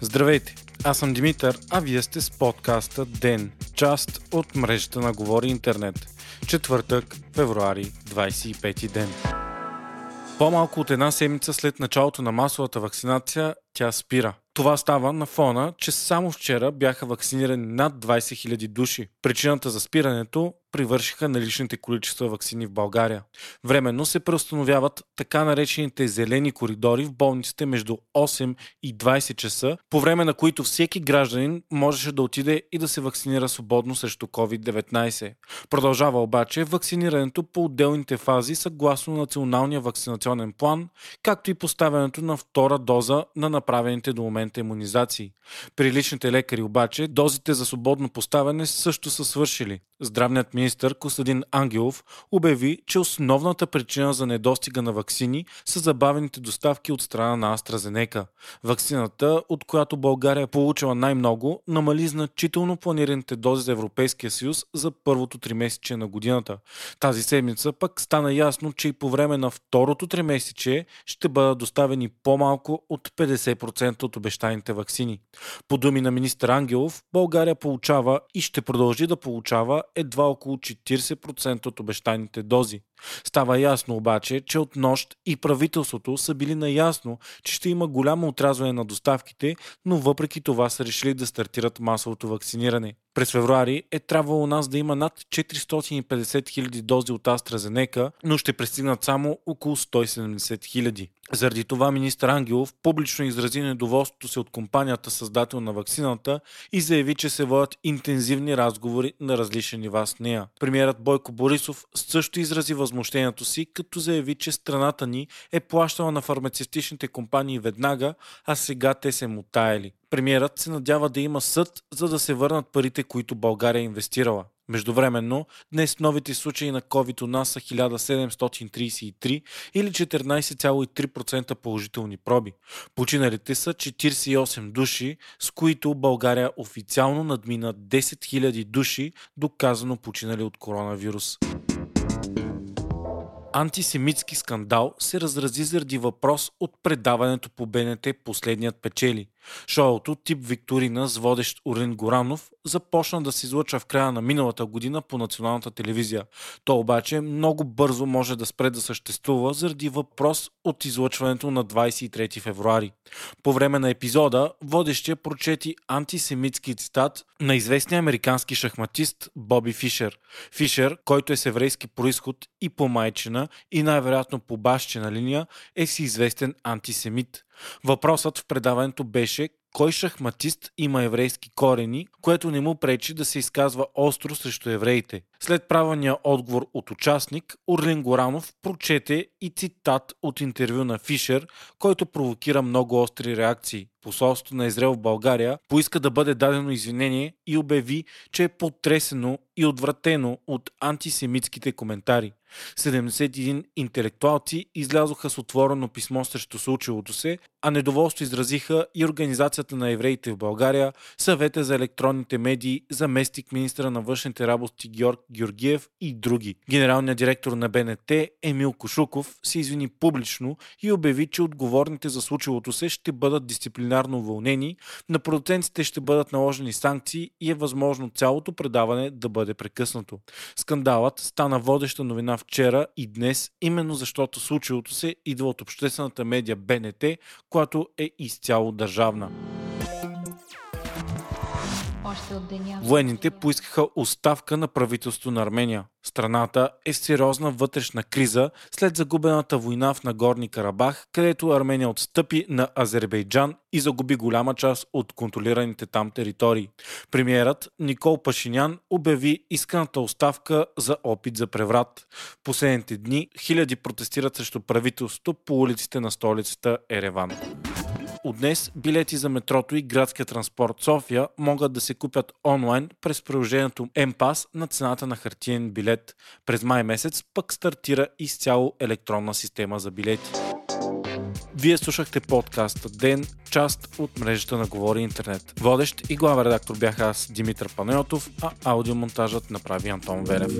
Здравейте, аз съм Димитър, а вие сте с подкаста ДЕН, част от мрежата на Говори Интернет. Четвъртък, февруари, 25 ден. По-малко от една седмица след началото на масовата вакцинация, тя спира. Това става на фона, че само вчера бяха вакцинирани над 20 000 души. Причината за спирането привършиха наличните количества вакцини в България. Временно се преустановяват така наречените зелени коридори в болниците между 8 и 20 часа, по време на които всеки гражданин можеше да отиде и да се вакцинира свободно срещу COVID-19. Продължава обаче вакцинирането по отделните фази съгласно Националния вакцинационен план, както и поставянето на втора доза на направените до момента иммунизации. При личните лекари обаче дозите за свободно поставяне също са свършили. Здравният министр Костадин Ангелов обяви, че основната причина за недостига на вакцини са забавените доставки от страна на AstraZeneca. Вакцината, от която България е получила най-много, намали значително планираните дози за Европейския съюз за първото тримесечие на годината. Тази седмица пък стана ясно, че и по време на второто тримесечие ще бъдат доставени по-малко от 50% от обещаните вакцини. По думи на министър Ангелов, България получава и ще продължи да получава едва около 40% от обещаните дози. Става ясно обаче, че от нощ и правителството са били наясно, че ще има голямо отразване на доставките, но въпреки това са решили да стартират масовото вакциниране. През февруари е трябвало у нас да има над 450 000 дози от AstraZeneca, но ще пристигнат само около 170 000. Заради това министър Ангелов публично изрази недоволството си от компанията създател на вакцината и заяви, че се водят интензивни разговори на различни нива с нея. Премьерът Бойко Борисов също изрази възмущението си, като заяви, че страната ни е плащала на фармацевтичните компании веднага, а сега те се мутаяли. Премьерът се надява да има съд, за да се върнат парите, които България е инвестирала. Междувременно, днес новите случаи на COVID у нас са 1733 или 14,3% положителни проби. Починалите са 48 души, с които България официално надмина 10 000 души, доказано починали от коронавирус антисемитски скандал се разрази заради въпрос от предаването по БНТ Последният печели. Шоуто тип Викторина с водещ Орин Горанов започна да се излъчва в края на миналата година по националната телевизия. То обаче много бързо може да спре да съществува заради въпрос от излъчването на 23 февруари. По време на епизода водещия прочети антисемитски цитат на известния американски шахматист Боби Фишер. Фишер, който е с еврейски происход и по майчина и най-вероятно по бащина линия, е си известен антисемит. Въпросът в предаването беше кой шахматист има еврейски корени, което не му пречи да се изказва остро срещу евреите. След правилния отговор от участник, Орлин Горанов прочете и цитат от интервю на Фишер, който провокира много остри реакции. Посолството на Израел в България поиска да бъде дадено извинение и обяви, че е потресено и отвратено от антисемитските коментари. 71 интелектуалци излязоха с отворено писмо срещу случилото се, а недоволство изразиха и Организацията на евреите в България, Съвета за електронните медии, заместник министра на външните работи Георг Георгиев и други. Генералният директор на БНТ Емил Кошуков се извини публично и обяви, че отговорните за случилото се ще бъдат дисциплинарно уволнени, на продуцентите ще бъдат наложени санкции и е възможно цялото предаване да бъде прекъснато. Скандалът стана водеща новина вчера и днес, именно защото случилото се идва от обществената медия БНТ, която е изцяло държавна. Военните поискаха оставка на правителството на Армения. Страната е в сериозна вътрешна криза след загубената война в Нагорни Карабах, където Армения отстъпи на Азербайджан и загуби голяма част от контролираните там територии. Премиерът Никол Пашинян обяви исканата оставка за опит за преврат. В последните дни хиляди протестират срещу правителството по улиците на столицата Ереван. От днес билети за метрото и градския транспорт София могат да се купят онлайн през приложението MPAS на цената на хартиен билет. През май месец пък стартира изцяло електронна система за билети. Вие слушахте подкаста Ден, част от мрежата на Говори Интернет. Водещ и главен редактор бях аз, Димитър Панайотов, а аудиомонтажът направи Антон Верев.